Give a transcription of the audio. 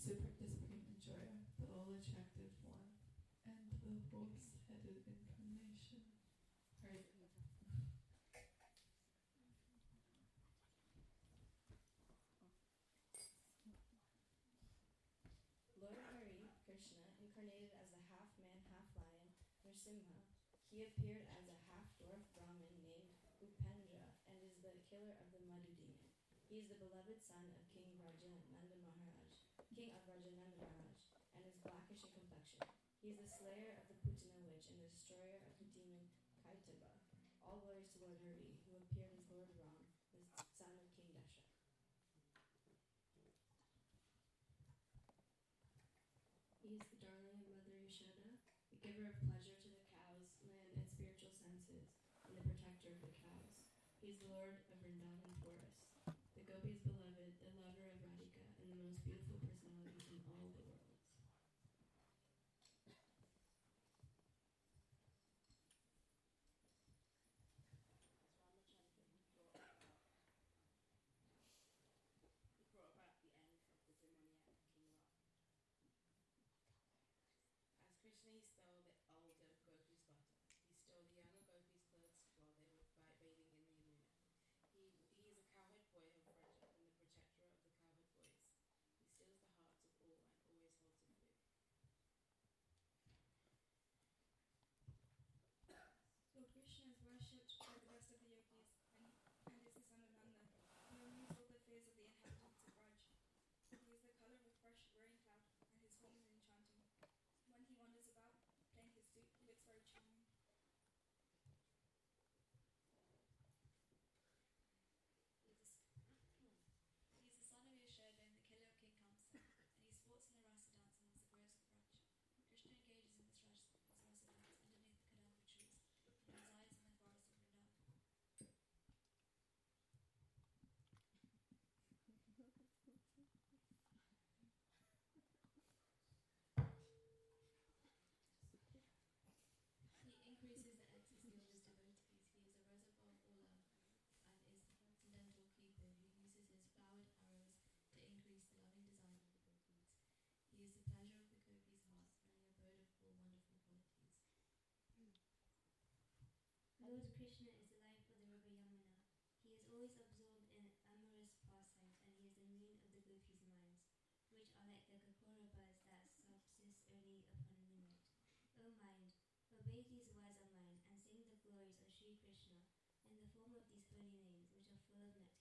Super Supreme Enjoyer, the all attractive one, and the horse headed incarnation. Right. Lord Hari, Krishna, incarnated as a half man, half lion, Nrsimha, he appeared as a half dwarf Brahmin named Upendra and is the killer of the Madhu demon. He is the beloved son of King Rajananda Maharaj, king of Rajananda Maharaj, and is blackish in complexion. He is the slayer of the Putana witch and the destroyer of the demon Kaitaba. All glories to Lord Hari, who appeared as Lord Ram, the son of King Dasha. He is the darling of Mother Yashoda, the giver of pleasure to the cows, land, and spiritual senses, and the protector of the cows. He is the Lord of Vrindavan Forest, Krishna is the life of the river Yamuna. He is always absorbed in amorous pastimes and he is the moon of the gopis' minds, which are like the kakora that subsist only upon moonlight. O mind, obey these words of mine and sing the glories of Sri Krishna in the form of these holy names, which are full of nectar.